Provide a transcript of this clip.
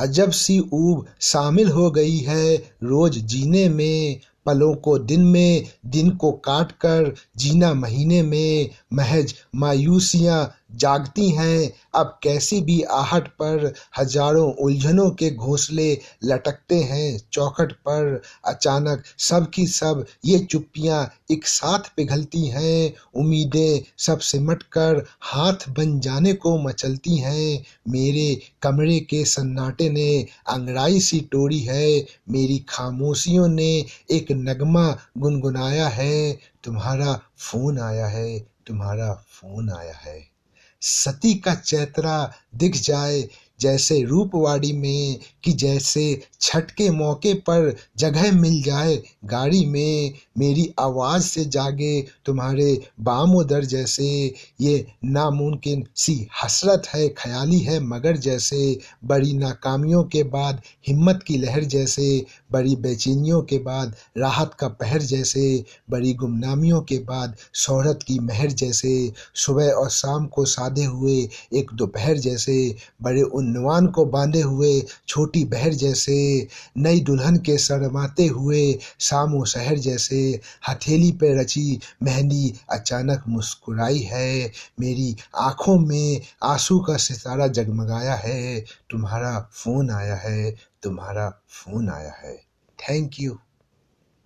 अजब सी ऊब शामिल हो गई है रोज जीने में, पलों को दिन में, दिन को काट कर जीना महीने में, महज मायूसियाँ जागती हैं। अब कैसी भी आहट पर हज़ारों उलझनों के घोंसले लटकते हैं। चौखट पर अचानक सब की सब ये चुप्पियाँ एक साथ पिघलती हैं। उम्मीदें सब सिमट कर हाथ बन जाने को मचलती हैं। मेरे कमरे के सन्नाटे ने अंगड़ाई सी टोड़ी है। मेरी खामोशियों ने एक नगमा गुनगुनाया है। तुम्हारा फ़ोन आया है। तुम्हारा फ़ोन आया है। सती का चैतरा दिख जाए जैसे रूपवाड़ी में कि जैसे छठ के मौके पर जगह मिल जाए, गाड़ी में मेरी आवाज़ से जागे, तुम्हारे बामोदर जैसे। ये नामुमकिन सी हसरत है, ख्याली है, मगर जैसे बड़ी नाकामियों के बाद हिम्मत की लहर जैसे, बड़ी बेचैनियों के बाद राहत का पहर जैसे, बड़ी गुमनामियों के बाद शहरत की महर जैसे। सुबह और शाम को साधे हुए एक दोपहर जैसे, बड़े उन्नवान को बांधे हुए छोटी बहर जैसे, नई दुल्हन के शरमाते हुए सामो शहर जैसे, हथेली पे रची मेहंदी अचानक मुस्कुराई है, मेरी आँखों में आँसू का सितारा जगमगाया है, तुम्हारा फ़ोन आया है, तुम्हारा फ़ोन आया है। Thank you